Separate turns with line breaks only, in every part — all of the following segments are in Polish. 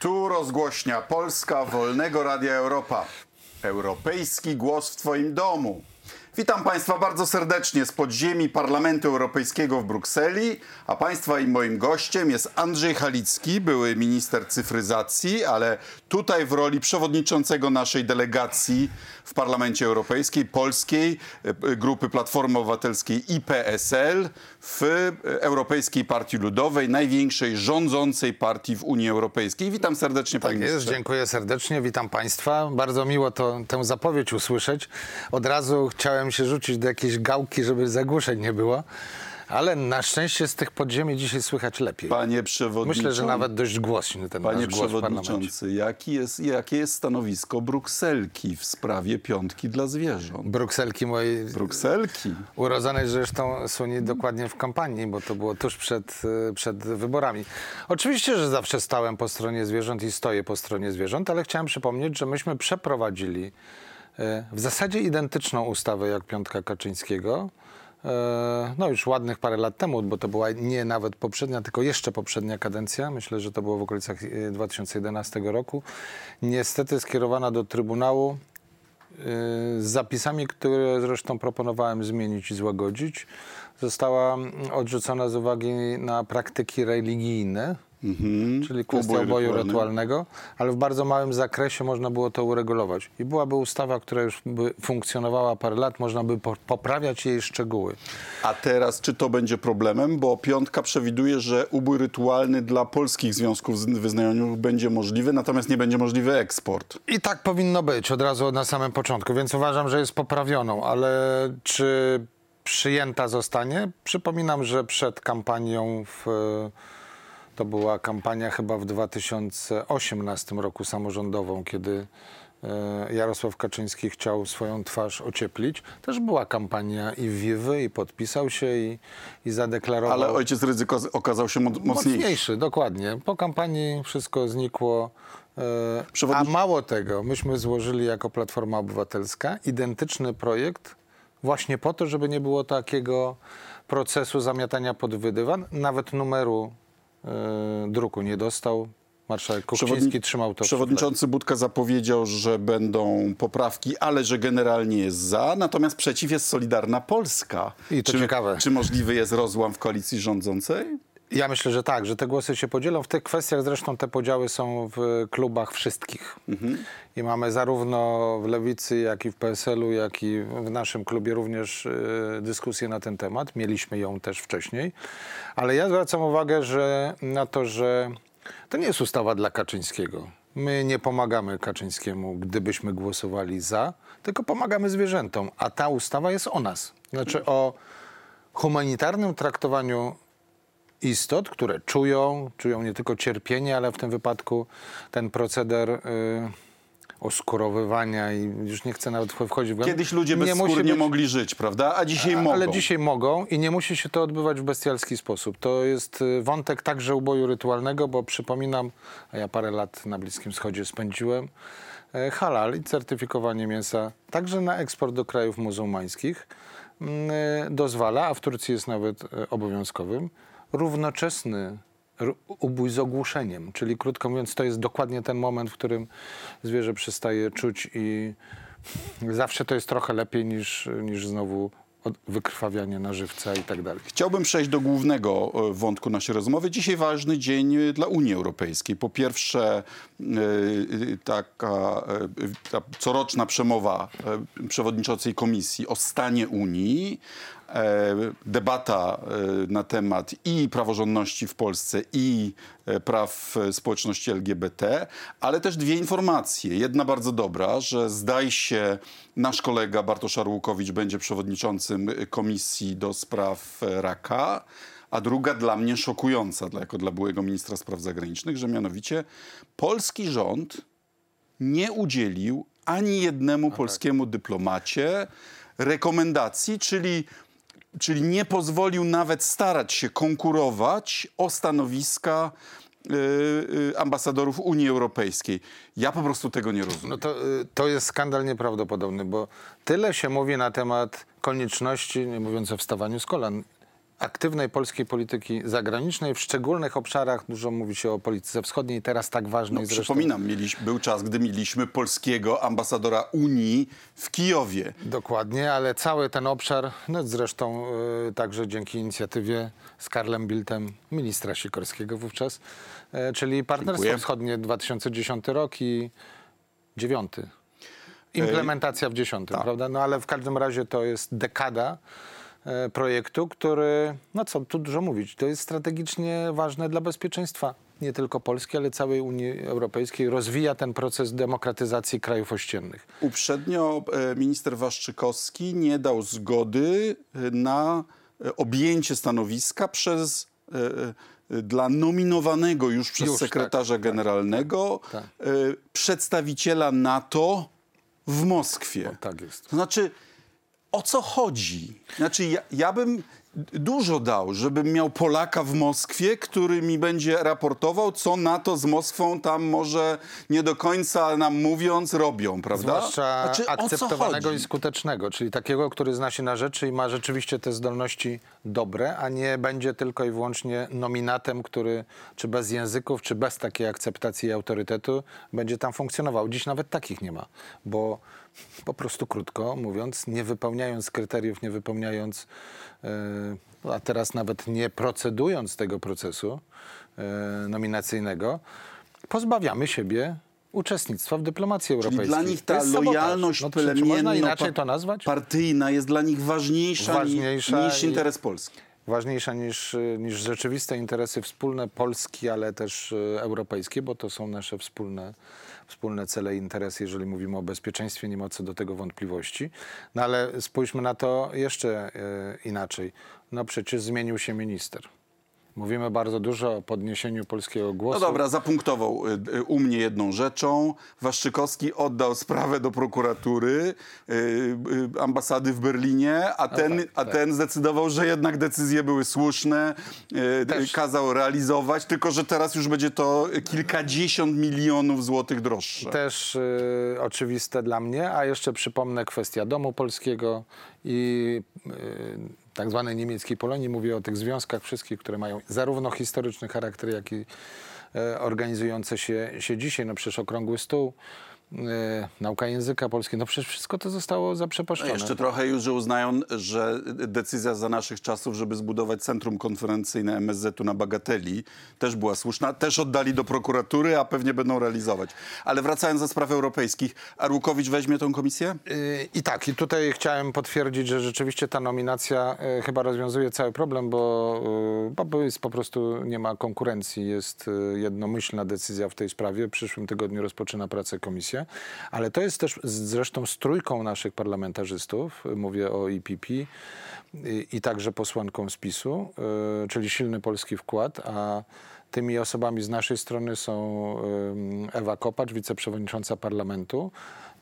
Tu rozgłośnia Polska Wolnego Radia Europa. Europejski głos w Twoim domu. Witam Państwa bardzo serdecznie z podziemi Parlamentu Europejskiego w Brukseli, a Państwa i moim gościem jest Andrzej Halicki, były minister cyfryzacji, ale tutaj w roli przewodniczącego naszej delegacji w Parlamencie Europejskiej, polskiej, e, grupy Platformy Obywatelskiej i PSL w Europejskiej Partii Ludowej, największej rządzącej partii w Unii Europejskiej. Witam serdecznie
Tak
Panie
jest,
ministrze.
dziękuję serdecznie, witam Państwa. Bardzo miło to, tę zapowiedź usłyszeć. Od razu chciałem się rzucić do jakiejś gałki, żeby zagłuszeń nie było, ale na szczęście z tych podziemi dzisiaj słychać lepiej.
Panie przewodniczący.
Myślę, że nawet dość głośny ten
Panie
głos
przewodniczący, jaki jest, jakie jest stanowisko Brukselki w sprawie piątki dla zwierząt?
Brukselki mojej
Brukselki.
urodzonej zresztą Suni dokładnie w kampanii, bo to było tuż przed, y, przed wyborami. Oczywiście, że zawsze stałem po stronie zwierząt i stoję po stronie zwierząt, ale chciałem przypomnieć, że myśmy przeprowadzili w zasadzie identyczną ustawę jak Piątka Kaczyńskiego. y, No już ładnych parę lat temu, bo to była nie nawet poprzednia, tylko jeszcze poprzednia kadencja. Myślę, że to było w okolicach y, 2011 roku. Niestety skierowana do Trybunału z zapisami, które zresztą proponowałem zmienić i złagodzić, została mm, odrzucona z uwagi na praktyki religijne, czyli kwestia oboju
rytualny.
rytualnego, ale w bardzo małym zakresie można było to uregulować. I byłaby ustawa, która już by funkcjonowała parę lat, można by po- poprawiać jej szczegóły.
A teraz czy to będzie problemem? Bo piątka przewiduje, że ubój rytualny dla polskich związków z- wyznaniowych będzie możliwy, natomiast nie będzie możliwy eksport.
I tak powinno być od razu na samym początku, więc uważam, że jest poprawioną, ale czy przyjęta zostanie? Przypominam, że przed kampanią w, to była kampania chyba w 2018 roku samorządową, kiedy e, Jarosław Kaczyński chciał swoją twarz ocieplić. Też była kampania i Wiwy i podpisał się i, i zadeklarował.
Ale ojciec ryzyko okazał się mo- mocniejszy.
Mocniejszy, dokładnie. Po kampanii wszystko znikło. e, A mało tego, myśmy złożyli jako Platforma Obywatelska identyczny projekt właśnie po to, żeby nie było takiego procesu zamiatania pod wydywan. Nawet numeru druku nie dostał. Marszałek Kuchciński trzymał to
Przewodniczący Budka zapowiedział, że będą poprawki, ale że generalnie jest za, natomiast przeciw jest Solidarna Polska.
I to
czy,
ciekawe.
Czy możliwy jest rozłam w koalicji rządzącej?
Ja myślę, że tak, że te głosy się podzielą. W tych kwestiach zresztą te podziały są w klubach wszystkich. I mamy zarówno w Lewicy, jak i w PSL-u, jak i w naszym klubie również y, dyskusję na ten temat. Mieliśmy ją też wcześniej. Ale ja zwracam uwagę że, na to, że to nie jest ustawa dla Kaczyńskiego. My nie pomagamy Kaczyńskiemu, gdybyśmy głosowali za, tylko pomagamy zwierzętom. A ta ustawa jest o nas. Znaczy o humanitarnym traktowaniu istot, które czują, czują nie tylko cierpienie, ale w tym wypadku ten proceder y, oskurowywania i już nie chcę nawet wchodzić w głęb.
Kiedyś ludzie bez
nie
skór nie
być-
mogli żyć, prawda? A dzisiaj mogą.
Ale dzisiaj mogą i nie musi się to odbywać w bestialski sposób. To jest y, wątek także uboju rytualnego, bo przypominam, a ja parę lat na Bliskim Wschodzie spędziłem, e, halal i certyfikowanie mięsa także na eksport do krajów muzułmańskich mm, e, dozwala, a w Turcji jest nawet obowiązkowym, równoczesny ubój z ogłuszeniem. Czyli krótko mówiąc, to jest dokładnie ten moment, w którym zwierzę przestaje czuć i zawsze to jest trochę lepiej niż, niż znowu wykrwawianie na żywca i tak dalej.
Chciałbym przejść do głównego e, wątku naszej rozmowy. Dzisiaj ważny dzień e, dla Unii Europejskiej. Po pierwsze, e, taka ta coroczna przemowa przewodniczącej komisji o stanie Unii. E, Debata e, na temat i praworządności w Polsce, i e, praw społeczności LGBT, ale też dwie informacje. Jedna bardzo dobra, że zdaje się nasz kolega Bartosz Arłukowicz będzie przewodniczącym komisji do spraw raka, a druga dla mnie szokująca, dla, jako dla byłego ministra spraw zagranicznych, że mianowicie polski rząd nie udzielił ani jednemu polskiemu dyplomacie rekomendacji, czyli, czyli nie pozwolił nawet starać się konkurować o stanowiska y, y, ambasadorów Unii Europejskiej. Ja po prostu tego nie rozumiem.
No to, y, to jest skandal nieprawdopodobny, bo tyle się mówi na temat konieczności, nie mówiąc o wstawaniu z kolan, aktywnej polskiej polityki zagranicznej. W szczególnych obszarach dużo mówi się o polityce wschodniej, teraz tak ważnej
No,
zresztą.
przypominam, mieliśmy, był czas, gdy mieliśmy polskiego ambasadora Unii w Kijowie.
Dokładnie, ale cały ten obszar, no zresztą y, także dzięki inicjatywie z Karlem Biltem, ministra Sikorskiego wówczas, y, czyli Partnerstwo
Dziękuję.
Wschodnie 2010 rok i 9. Implementacja w 10,
tak.
prawda? No ale w każdym razie to jest dekada projektu, który, no co tu dużo mówić, to jest strategicznie ważne dla bezpieczeństwa nie tylko Polski, ale całej Unii Europejskiej. Rozwija ten proces demokratyzacji krajów ościennych.
Uprzednio e, minister Waszczykowski nie dał zgody e, na e, objęcie stanowiska przez e, e, dla nominowanego już przez
Już,
sekretarza generalnego
Tak.
e, przedstawiciela NATO w Moskwie.
Tak jest.
To znaczy, o co chodzi? Znaczy, ja, ja bym dużo dał, żebym miał Polaka w Moskwie, który mi będzie raportował, co NATO z Moskwą tam może nie do końca nam mówiąc robią, prawda?
Zwłaszcza
Znaczy,
akceptowanego i skutecznego, czyli takiego, który zna się na rzeczy i ma rzeczywiście te zdolności dobre, a nie będzie tylko i wyłącznie nominatem, który czy bez języków, czy bez takiej akceptacji i autorytetu będzie tam funkcjonował. Dziś nawet takich nie ma, bo po prostu krótko mówiąc, nie wypełniając kryteriów, nie wypełniając, e, a teraz nawet nie procedując tego procesu e, nominacyjnego, pozbawiamy siebie uczestnictwa w dyplomacji
Czyli
europejskiej.
dla nich ta lojalność
no,
plemienno
inaczej to nazwać?
partyjna jest dla nich ważniejsza,
Ważniejsza
niż interes Polski.
Ważniejsza niż, y, niż rzeczywiste interesy wspólne Polski, ale też y, europejskie, bo to są nasze wspólne, wspólne cele i interesy, jeżeli mówimy o bezpieczeństwie, nie ma co do tego wątpliwości. No ale spójrzmy na to jeszcze y, inaczej. No przecież zmienił się minister. Mówimy bardzo dużo o podniesieniu polskiego głosu.
No dobra, zapunktował y, y, u mnie jedną rzeczą. Waszczykowski oddał sprawę do prokuratury y, ambasady w Berlinie, a ten,
tak,
a
tak.
ten zdecydował, że jednak decyzje były słuszne,
Też.
kazał realizować, tylko że teraz już będzie to kilkadziesiąt milionów złotych droższe.
Też y, oczywiste dla mnie, a jeszcze przypomnę kwestia domu polskiego i y, tak zwanej niemieckiej Polonii. Mówię o tych związkach wszystkich, które mają zarówno historyczny charakter, jak i e, organizujące się, się dzisiaj. No przecież Okrągły Stół, y, nauka języka polskiego, no przecież wszystko to zostało
No
zaprzepaszczone.
jeszcze trochę już, że uznają, że decyzja za naszych czasów, żeby zbudować centrum konferencyjne MSZ-u na Bagateli, też była słuszna. Też oddali do prokuratury, a pewnie będą realizować. Ale wracając do spraw europejskich, Arłukowicz weźmie tą komisję?
Y, I tak, i tutaj chciałem potwierdzić, że rzeczywiście ta nominacja y, chyba rozwiązuje cały problem, bo, bo jest po prostu nie ma konkurencji, jest jednomyślna decyzja w tej sprawie. W przyszłym tygodniu rozpoczyna pracę komisja, ale to jest też zresztą z trójką naszych parlamentarzystów, mówię o IPP i, i także posłanką z PiSu, y, czyli silny polski wkład, a Tymi osobami z naszej strony są ym, Ewa Kopacz, wiceprzewodnicząca parlamentu.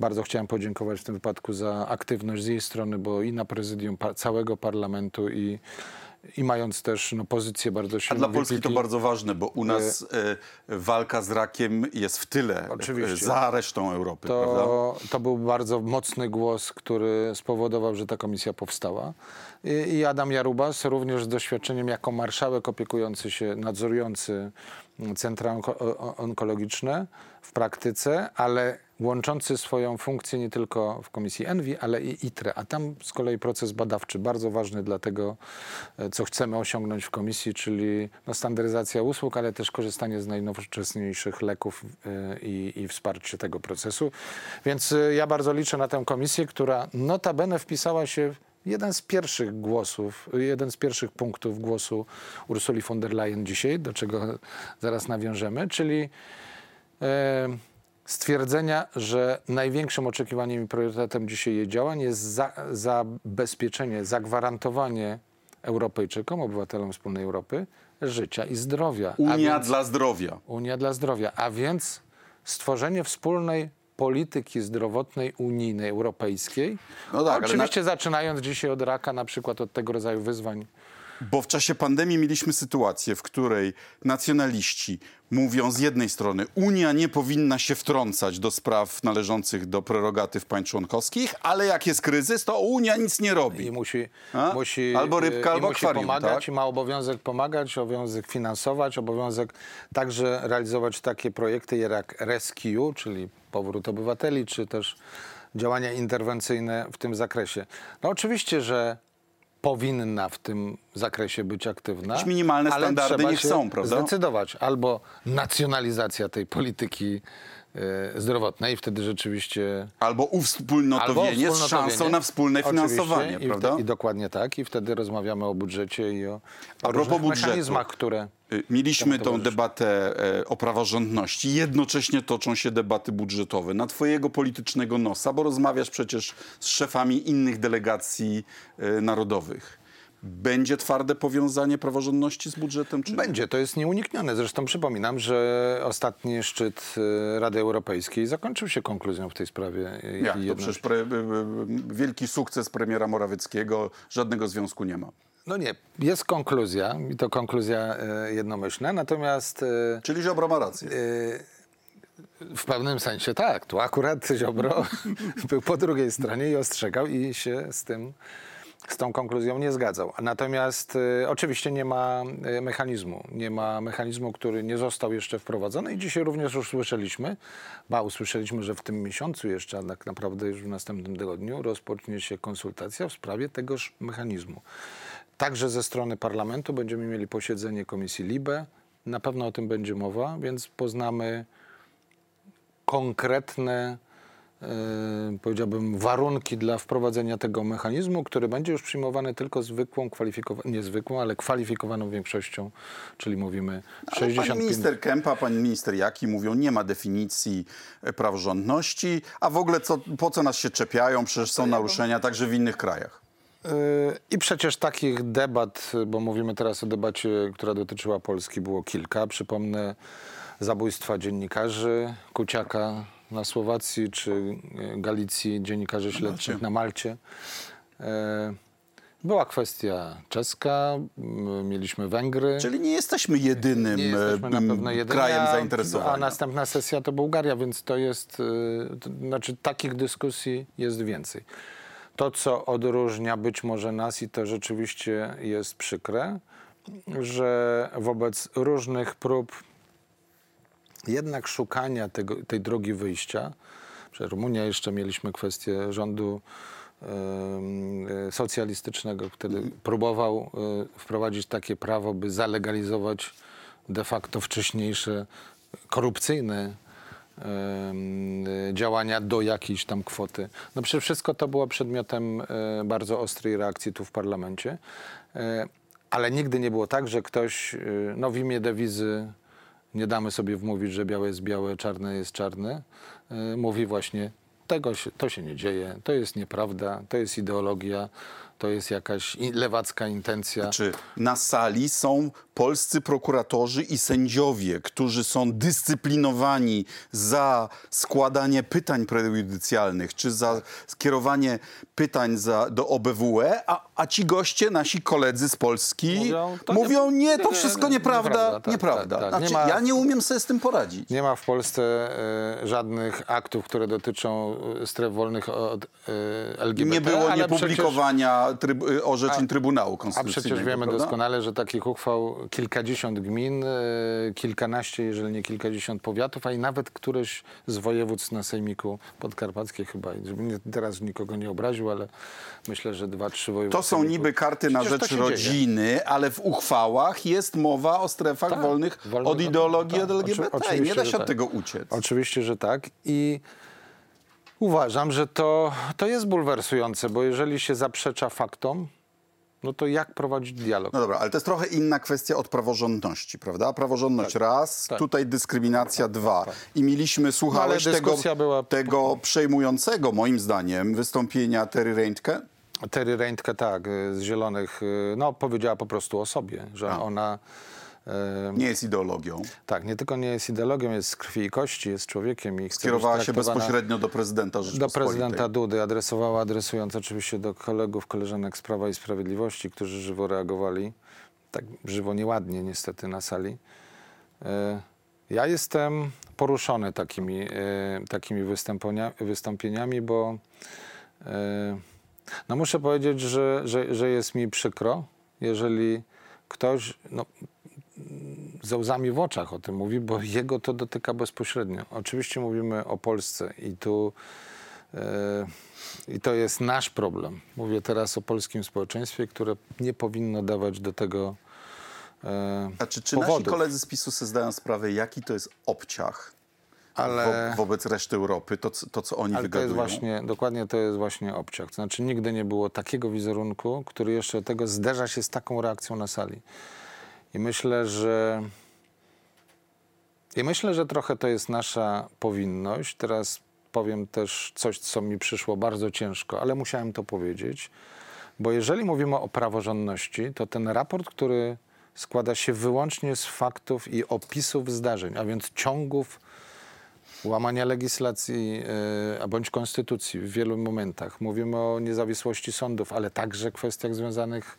Bardzo chciałem podziękować w tym wypadku za aktywność z jej strony, bo i na prezydium całego parlamentu i, i mając też no, pozycję bardzo
A
silną
dla
w
Polski to bardzo ważne, bo u nas e, walka z rakiem jest w tyle,
Oczywiście.
e, za resztą Europy, prawda?
to, to był bardzo mocny głos, który spowodował, że ta komisja powstała. I, I Adam Jarubas, również z doświadczeniem jako marszałek opiekujący się, nadzorujący centra onko- onkologiczne w praktyce, ale łączący swoją funkcję nie tylko w komisji ENVI, ale i ITRE, a tam z kolei proces badawczy, bardzo ważny dla tego, e, co chcemy osiągnąć w komisji, czyli no, standaryzacja usług, ale też korzystanie z najnowocześniejszych leków e, i, i wsparcie tego procesu. Więc e, ja bardzo liczę na tę komisję, która notabene wpisała się jeden z pierwszych głosów, jeden z pierwszych punktów głosu Ursuli von der Leyen dzisiaj, do czego zaraz nawiążemy, czyli stwierdzenia, że największym oczekiwaniem i priorytetem dzisiaj jej działań jest za, zabezpieczenie, zagwarantowanie Europejczykom, obywatelom wspólnej Europy, życia i zdrowia.
Unia
więc-
dla zdrowia.
Unia dla zdrowia, a więc stworzenie wspólnej polityki zdrowotnej unijnej, europejskiej.
No tak,
Oczywiście zaczynając dzisiaj od raka, na przykład od tego rodzaju wyzwań
Bo w czasie pandemii mieliśmy sytuację, w której nacjonaliści mówią z jednej strony, Unia nie powinna się wtrącać do spraw należących do prerogatyw państw członkowskich, ale jak jest kryzys, to Unia nic nie robi.
I musi,
A?
musi,
Albo rybka,
i
albo
musi
akwarium,
pomagać,
tak?
i ma obowiązek pomagać, obowiązek finansować, obowiązek także realizować takie projekty jak Rescue, czyli powrót obywateli, czy też działania interwencyjne w tym zakresie. No oczywiście, że powinna w tym zakresie być aktywna.
Jakieś minimalne
ale
standardy
trzeba
niech
się
są, prawda?
Zdecydować. Albo nacjonalizacja tej polityki e, zdrowotnej, wtedy rzeczywiście
Albo uwspólnotowienie z szansą na wspólne finansowanie,
I,
prawda?
I dokładnie tak. I wtedy rozmawiamy o budżecie i o, o różnych
budżetu.
mechanizmach, które...
Y, Mieliśmy tą
towarzyszą.
debatę e, o praworządności. Jednocześnie toczą się debaty budżetowe na twojego politycznego nosa, bo rozmawiasz przecież z szefami innych delegacji e, narodowych. Będzie twarde powiązanie praworządności z budżetem, czy?
Będzie, to jest nieuniknione. Zresztą przypominam, że ostatni szczyt e, Rady Europejskiej zakończył się konkluzją w tej sprawie.
Jak to przecież wielki sukces premiera Morawieckiego, żadnego związku nie ma.
No nie, jest konkluzja i to konkluzja e, jednomyślna, natomiast e,
Czyli Ziobro ma rację.
w pewnym sensie tak. Tu akurat Ziobro był po drugiej stronie i ostrzegał i się z tym, z tą konkluzją nie zgadzał. Natomiast e, oczywiście nie ma e, mechanizmu. Nie ma mechanizmu, który nie został jeszcze wprowadzony i dzisiaj również już słyszeliśmy, ba, usłyszeliśmy, że w tym miesiącu jeszcze, a tak naprawdę już w następnym tygodniu rozpocznie się konsultacja w sprawie tegoż mechanizmu. Także ze strony parlamentu będziemy mieli posiedzenie Komisji LIBE. Na pewno o tym będzie mowa, więc poznamy konkretne, e, powiedziałbym, warunki dla wprowadzenia tego mechanizmu, który będzie już przyjmowany tylko zwykłą, kwalifikowaną, nie zwykłą, ale kwalifikowaną większością, czyli mówimy
Ale pani
65...
minister Kępa, pani minister Jaki mówią, nie ma definicji e, praworządności, a w ogóle co, po co nas się czepiają, przecież są naruszenia także w innych krajach.
I przecież takich debat, bo mówimy teraz o debacie, która dotyczyła Polski, było kilka. Przypomnę zabójstwa dziennikarzy, Kuciaka na Słowacji, czy yy, Galicji, dziennikarzy śledczych na Malcie. Yy, Była kwestia czeska, mieliśmy Węgry.
Czyli nie jesteśmy jedynym
Nie jesteśmy
e,
jedyni,
krajem zainteresowania.
A następna sesja to Bułgaria, więc to jest, to, znaczy takich dyskusji jest więcej. To, co odróżnia być może nas i to rzeczywiście jest przykre, że wobec różnych prób jednak szukania tego, tej drogi wyjścia, że Rumunia jeszcze mieliśmy kwestię rządu socjalistycznego, wtedy próbował e, wprowadzić takie prawo, by zalegalizować de facto wcześniejsze korupcyjne działania do jakiejś tam kwoty. No przecież wszystko to było przedmiotem e, bardzo ostrej reakcji tu w parlamencie, E, ale nigdy nie było tak, że ktoś e, no, w imię dewizy nie damy sobie wmówić, że białe jest białe, czarne jest czarne, mówi właśnie tego się, to się nie dzieje, to jest nieprawda, to jest ideologia, to jest jakaś lewacka intencja.
Czy na sali są polscy prokuratorzy i sędziowie, którzy są dyscyplinowani za składanie pytań prejudycjalnych, czy za skierowanie pytań za, do OBWE, a, a ci goście, nasi koledzy z Polski,
Mówią, to
mówią,
nie-
nie, to
nie,
wszystko
nie,
nieprawda,
nieprawda, tak,
nieprawda.
tak, tak. Nie
Znaczy,
ma-
Ja nie umiem sobie z tym poradzić.
Nie ma w Polsce e, żadnych aktów, które dotyczą e, stref wolnych od e, LGBT.
Nie było
ale przecież-
tryb, orzeczeń Trybunału
A
Konstytucyjnego.
przecież wiemy
prawda?
doskonale, że takich uchwał kilkadziesiąt gmin, e, kilkanaście, jeżeli nie kilkadziesiąt powiatów, a i nawet któreś z województw na Sejmiku Podkarpackie chyba. Teraz nikogo nie obraził, ale myślę, że dwa, trzy województwa.
To są niby karty na
Przecież
rzecz
się dzieje.
rodziny, ale w uchwałach jest mowa o strefach
Tak,
wolnych
wolnych
od
od-
ideologii
tak,
LGBT.
oczy-
nie da się
że
od
tak.
tego uciec.
Oczywiście, że tak. I uważam, że to, to jest bulwersujące, bo jeżeli się zaprzecza faktom, no to jak prowadzić dialog?
No dobra, ale to jest trochę inna kwestia od praworządności, prawda? Praworządność raz,
tak.
tutaj dyskryminacja dwa. I mieliśmy, słuchałeś
ale
tego,
była-
tego przejmującego, moim zdaniem, wystąpienia Terry Reintke.
Terry Reintke, tak, y, z Zielonych, y, no powiedziała po prostu o sobie, że ona E,
Nie jest ideologią.
tak, nie tylko nie jest ideologią, jest z krwi i kości, jest człowiekiem i
Skierowała się bezpośrednio do prezydenta
do prezydenta Dudy, adresowała, adresując oczywiście do kolegów, koleżanek z Prawa i Sprawiedliwości, którzy żywo reagowali, tak żywo nieładnie niestety na sali. E, Ja jestem poruszony takimi, e, takimi wystąpienia, wystąpieniami, bo e, no muszę powiedzieć, że, że, że jest mi przykro, jeżeli ktoś no, ze łzami w oczach o tym mówi, bo jego to dotyka bezpośrednio. Oczywiście mówimy o Polsce i tu e, i to jest nasz problem. Mówię teraz o polskim społeczeństwie, które nie powinno dawać do tego e,
A czy, czy nasi
powodów.
koledzy z PiSu sobie zdają sprawę, jaki to jest obciach
Ale-
wo, wobec reszty Europy, to, co- to co oni
Ale to jest
wygadują?
właśnie, dokładnie to jest właśnie obciach. To znaczy nigdy nie było takiego wizerunku, który jeszcze do tego zderza się z taką reakcją na sali. I myślę, że i myślę, że trochę to jest nasza powinność. Teraz powiem też coś, co mi przyszło bardzo ciężko, ale musiałem to powiedzieć. Bo jeżeli mówimy o praworządności, to ten raport, który składa się wyłącznie z faktów i opisów zdarzeń, a więc ciągów łamania legislacji a bądź konstytucji w wielu momentach. Mówimy o niezawisłości sądów, ale także kwestiach związanych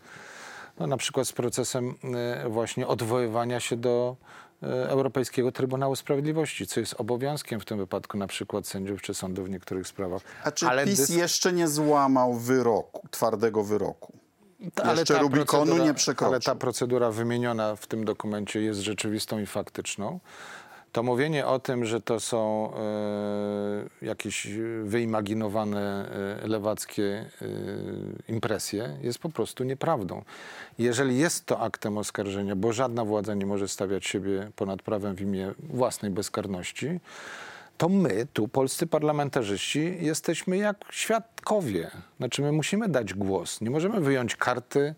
no, na przykład z procesem e, właśnie odwoływania się do e, Europejskiego Trybunału Sprawiedliwości, co jest obowiązkiem w tym wypadku na przykład sędziów czy sądów w niektórych sprawach.
A czy
ale
PiS jeszcze nie złamał wyroku, twardego wyroku?
ale
jeszcze Rubikonu nie przekroczył.
Ale ta procedura wymieniona w tym dokumencie jest rzeczywistą i faktyczną. To mówienie o tym, że to są e, jakieś wyimaginowane e, lewackie e, impresje, jest po prostu nieprawdą. Jeżeli jest to aktem oskarżenia, bo żadna władza nie może stawiać siebie ponad prawem w imię własnej bezkarności, to my, tu polscy parlamentarzyści, jesteśmy jak świadkowie. Znaczy, my musimy dać głos. Nie możemy wyjąć karty,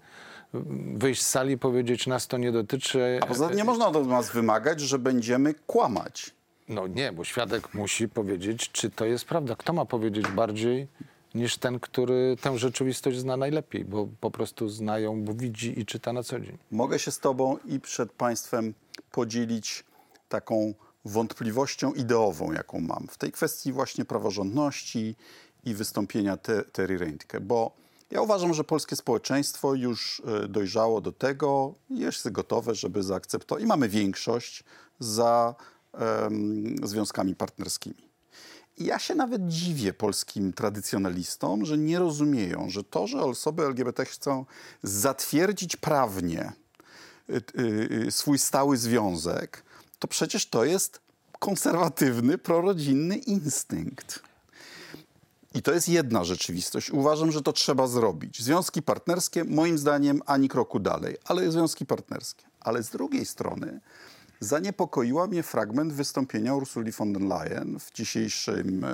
wyjść z sali i powiedzieć, nas to nie dotyczy.
A poza tym nie można od nas wymagać, że będziemy kłamać.
No nie, bo świadek musi powiedzieć, czy to jest prawda. Kto ma powiedzieć bardziej niż ten, który tę rzeczywistość zna najlepiej, bo po prostu znają, bo widzi i czyta na co dzień.
Mogę się z Tobą i przed Państwem podzielić taką wątpliwością ideową, jaką mam w tej kwestii właśnie praworządności i wystąpienia te, Terry Reintke, bo ja uważam, że polskie społeczeństwo już e, dojrzało do tego, jest gotowe, żeby zaakceptować i mamy większość za em, związkami partnerskimi. I ja się nawet dziwię polskim tradycjonalistom, że nie rozumieją, że to, że osoby LGBT chcą zatwierdzić prawnie y, y, swój stały związek, to przecież to jest konserwatywny, prorodzinny instynkt. I to jest jedna rzeczywistość. Uważam, że to trzeba zrobić. Związki partnerskie, moim zdaniem, ani kroku dalej, ale związki partnerskie. Ale z drugiej strony zaniepokoiła mnie fragment wystąpienia Ursuli von der Leyen w dzisiejszym e,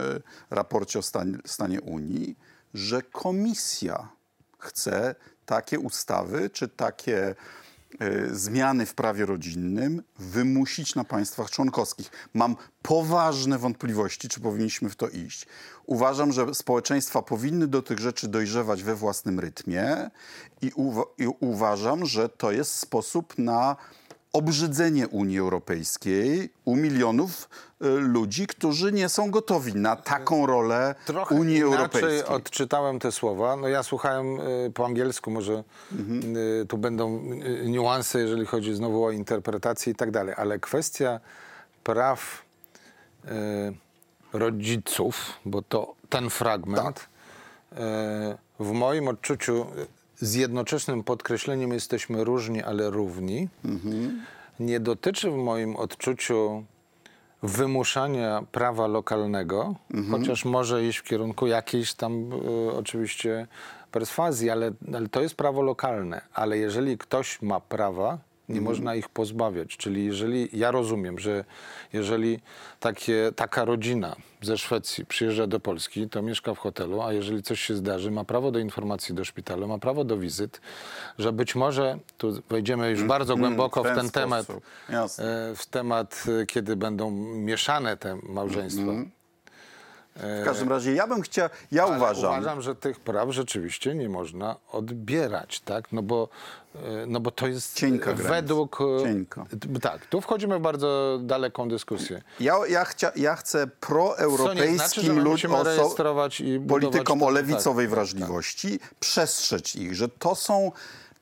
raporcie o stan, stanie Unii, że komisja chce takie ustawy czy takie zmiany w prawie rodzinnym wymusić na państwach członkowskich. Mam poważne wątpliwości, czy powinniśmy w to iść. Uważam, że społeczeństwa powinny do tych rzeczy dojrzewać we własnym rytmie i, uwa- i uważam, że to jest sposób na obrzydzenie Unii Europejskiej u milionów y, ludzi, którzy nie są gotowi na taką rolę
Trochę
Unii
inaczej
Europejskiej.
odczytałem te słowa. No ja słuchałem y, po angielsku, może y, tu będą niuanse, jeżeli chodzi znowu o interpretację i tak dalej, ale kwestia praw rodziców, bo to ten fragment y, w moim odczuciu z jednoczesnym podkreśleniem jesteśmy różni, ale równi, nie dotyczy w moim odczuciu wymuszania prawa lokalnego, chociaż może iść w kierunku jakiejś tam y, oczywiście perswazji, ale, ale to jest prawo lokalne. Ale jeżeli ktoś ma prawa, nie można ich pozbawiać. Czyli jeżeli, ja rozumiem, że jeżeli takie, taka rodzina ze Szwecji przyjeżdża do Polski, to mieszka w hotelu, a jeżeli coś się zdarzy, ma prawo do informacji do szpitala, ma prawo do wizyt, że być może, tu wejdziemy już bardzo głęboko
w
w
ten
ten temat.
Jasne.
e, w temat, e, kiedy będą mieszane te małżeństwa.
W każdym razie ja bym chciał, ja
Ale
uważam,
uważam, że tych praw rzeczywiście nie można odbierać, tak? No bo, e, no bo to jest
Cienka
e, według... e,
Cienka.
Tak, tu wchodzimy w bardzo daleką dyskusję.
ja, ja, chcia, ja chcę proeuropejskim
znaczy, że my
lud-
musimy
oso-
rejestrować i budować
politykom o
tak,
lewicowej
tak,
wrażliwości, przestrzec ich, że to są,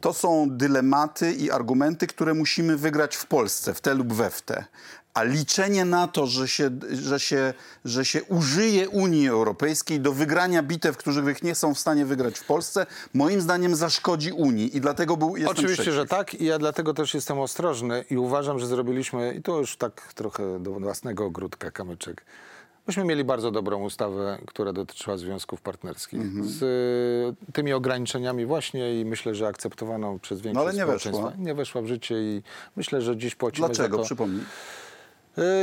to są dylematy i argumenty, które musimy wygrać w Polsce, w te lub we w te. A liczenie na to, że się, że, się, że się użyje Unii Europejskiej do wygrania bitew, których nie są w stanie wygrać w Polsce, moim zdaniem zaszkodzi Unii i dlatego był, jestem
Oczywiście,
przeciw.
że tak i ja dlatego też jestem ostrożny i uważam, że zrobiliśmy, i to już tak trochę do własnego ogródka kamyczek, myśmy mieli bardzo dobrą ustawę, która dotyczyła związków partnerskich
Mhm.
z y, tymi ograniczeniami właśnie i myślę, że akceptowaną przez większość
No ale nie
społeczeństwa.
weszła.
Nie weszła w życie i myślę, że dziś płacimy
Dlaczego?
za to.
Przypomnij.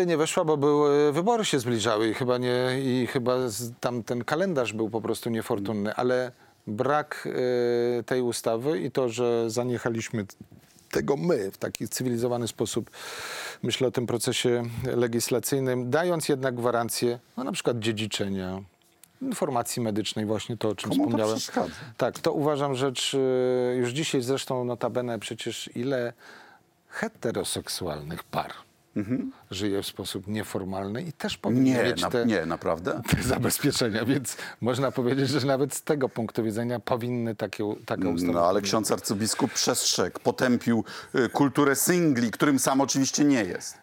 Y, Nie weszła, bo były, wybory się zbliżały i chyba, nie, i chyba z, tam ten kalendarz był po prostu niefortunny, ale brak y, tej ustawy i to, że zaniechaliśmy tego my w taki cywilizowany sposób, myślę o tym procesie legislacyjnym, dając jednak gwarancję, no na przykład dziedziczenia, informacji medycznej, właśnie to, o czym
Komu to
wspomniałem.
przeszkadza?
Tak, to uważam rzecz, y, już dzisiaj zresztą notabene przecież ile heteroseksualnych par żyje w sposób nieformalny i też powinny
Nie,
mieć
na,
te,
nie, naprawdę.
te zabezpieczenia, więc można powiedzieć, że nawet z tego punktu widzenia powinny takie, taka ustawa...
No ale ksiądz arcybiskup przestrzegł, potępił y, kulturę singli, którym sam oczywiście nie jest.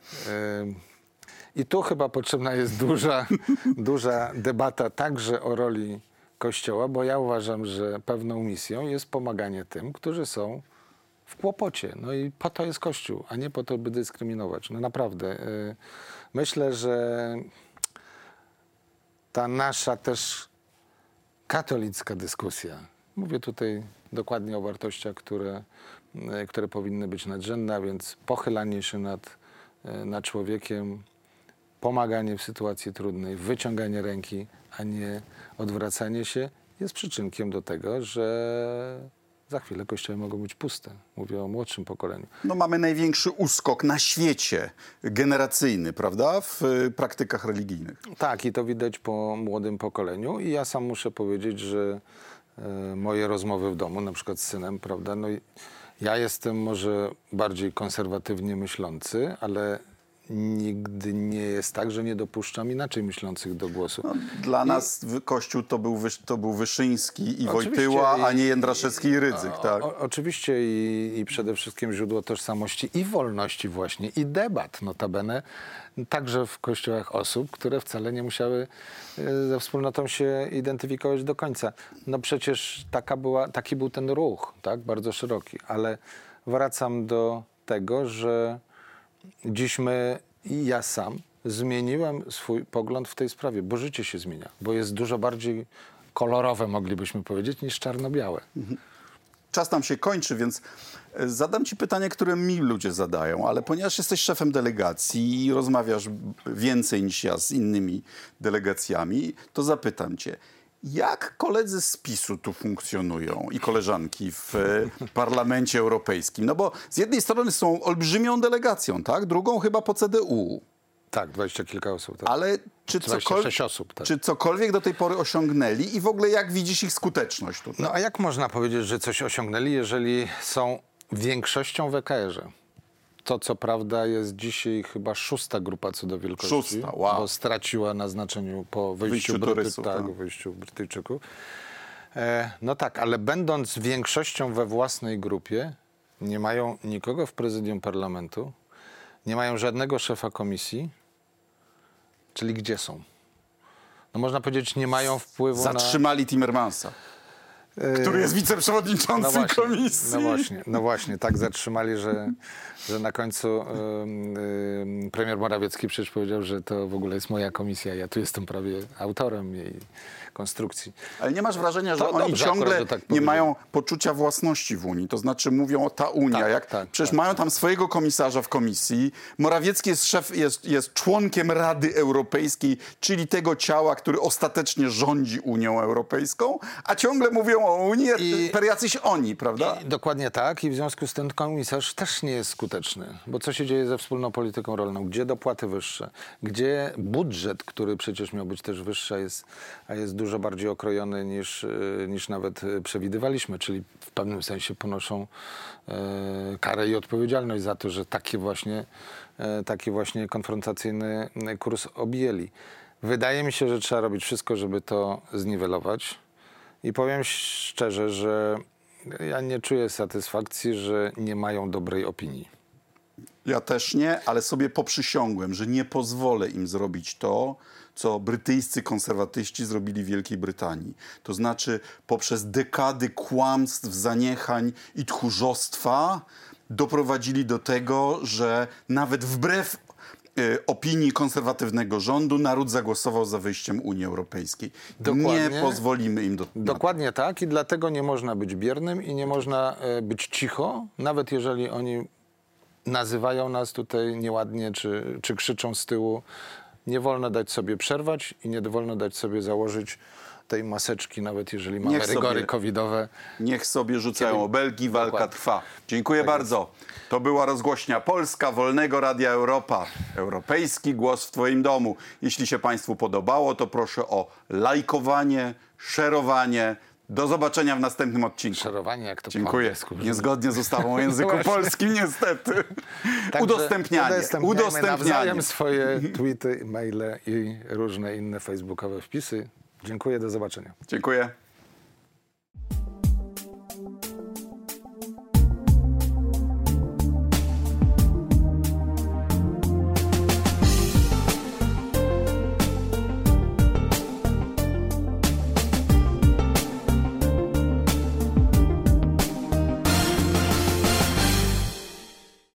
I tu chyba potrzebna jest duża, duża debata także o roli Kościoła, bo ja uważam, że pewną misją jest pomaganie tym, którzy są w kłopocie. No i po to jest Kościół, a nie po to, by dyskryminować. No naprawdę. y, Myślę, że ta nasza też katolicka dyskusja. Mówię tutaj dokładnie o wartościach, które, e, które powinny być nadrzędne, a więc pochylanie się nad, e, nad człowiekiem, pomaganie w sytuacji trudnej, wyciąganie ręki, a nie odwracanie się, jest przyczynkiem do tego, że za chwilę kościoły mogą być puste. Mówię o młodszym pokoleniu.
No mamy największy uskok na świecie generacyjny, prawda, w y, praktykach religijnych.
Tak, i to widać po młodym pokoleniu. I ja sam muszę powiedzieć, że e, moje rozmowy w domu, na przykład z synem, prawda, no ja jestem może bardziej konserwatywnie myślący, ale nigdy nie jest tak, że nie dopuszczam inaczej myślących do głosu.
No, dla nas w- Kościół to był, to był Wyszyński i
Oczywiście
Wojtyła, a
i-
nie Jędraszewski i Rydzyk, tak?
O, oczywiście i, i przede wszystkim źródło tożsamości i wolności właśnie, i debat notabene, także w kościołach osób, które wcale nie musiały e, ze wspólnotą się identyfikować do końca. No przecież taka była, taki był ten ruch, tak, bardzo szeroki, ale wracam do tego, że dziś my i ja sam zmieniłem swój pogląd w tej sprawie, bo życie się zmienia, bo jest dużo bardziej kolorowe, moglibyśmy powiedzieć, niż czarno-białe.
Czas nam się kończy, więc e, zadam ci pytanie, które mi ludzie zadają, ale ponieważ jesteś szefem delegacji i rozmawiasz więcej niż ja z innymi delegacjami, to zapytam cię, jak koledzy z PiSu tu funkcjonują i koleżanki w e, Parlamencie Europejskim? No bo z jednej strony są olbrzymią delegacją, tak? Drugą chyba po CDU.
Tak, dwadzieścia kilka osób. Tak.
Ale czy,
26
cokolwiek,
osób, tak.
czy cokolwiek do tej pory osiągnęli i w ogóle jak widzisz ich skuteczność tutaj?
No a jak można powiedzieć, że coś osiągnęli, jeżeli są większością w EKR-ze? To co prawda jest dzisiaj chyba szósta grupa co do wielkości,
Szósta, wow.
bo straciła na znaczeniu po wyjściu,
Wyjściu
Bryty-
turystów,
tak,
tak.
wyjściu Brytyjczyków. E, no tak, ale będąc większością we własnej grupie, nie mają nikogo w prezydium parlamentu, nie mają żadnego szefa komisji, czyli gdzie są? No można powiedzieć, nie mają wpływu na...
Zatrzymali Timmermansa, który jest wiceprzewodniczącym
No właśnie,
komisji.
no właśnie, no właśnie, tak zatrzymali, że, że na końcu ym, premier Morawiecki przecież powiedział, że to w ogóle jest moja komisja, ja tu jestem prawie autorem jej konstrukcji.
Ale nie masz wrażenia, że
To
oni
dobrze
ciągle
tak
nie mają poczucia własności w Unii? To znaczy mówią ta Unia,
Tak,
jak
tak,
przecież
tak.
mają tam swojego komisarza w komisji. Morawiecki jest, szef, jest, jest członkiem Rady Europejskiej, czyli tego ciała, który ostatecznie rządzi Unią Europejską, a ciągle mówią o Unię
I-
per jacyś oni, prawda?
I dokładnie tak i w związku z tym komisarz też nie jest skuteczny. Bo co się dzieje ze wspólną polityką rolną? Gdzie dopłaty wyższe? Gdzie budżet, który przecież miał być też wyższy, a jest, a jest dużo bardziej okrojony niż, y, niż nawet y, przewidywaliśmy, czyli w pewnym sensie ponoszą e, karę i odpowiedzialność za to, że taki właśnie, e, taki właśnie konfrontacyjny kurs objęli. Wydaje mi się, że trzeba robić wszystko, żeby to zniwelować. I powiem szczerze, że ja nie czuję satysfakcji, że nie mają dobrej opinii.
Ja też nie, ale sobie poprzysiągłem, że nie pozwolę im zrobić to, co brytyjscy konserwatyści zrobili w Wielkiej Brytanii. To znaczy poprzez dekady kłamstw, zaniechań i tchórzostwa doprowadzili do tego, że nawet wbrew opinii konserwatywnego rządu naród zagłosował za wyjściem Unii Europejskiej.
Dokładnie.
Nie pozwolimy im do,
Dokładnie tak i dlatego nie można być biernym i nie można e, być cicho, nawet jeżeli oni nazywają nas tutaj nieładnie czy, czy krzyczą z tyłu. Nie wolno dać sobie przerwać i nie wolno dać sobie założyć tej maseczki, nawet jeżeli mamy
Niech sobie-
rygory covidowe.
Niech sobie rzucają
Kiedy-
obelgi, walka
Dokładnie.
trwa. Dziękuję bardzo. To była rozgłośnia Polska Wolnego Radia Europa. Europejski głos w Twoim domu. Jeśli się Państwu podobało, to proszę o lajkowanie, szerowanie. Do zobaczenia w następnym odcinku.
Szerowanie, jak to
Dziękuję. Niezgodnie z ustawą o języku polskim, niestety.
Także
Udostępnianie. Udostępnianie.
swoje tweety, maile i różne inne facebookowe wpisy. Dziękuję, do zobaczenia.
Dziękuję.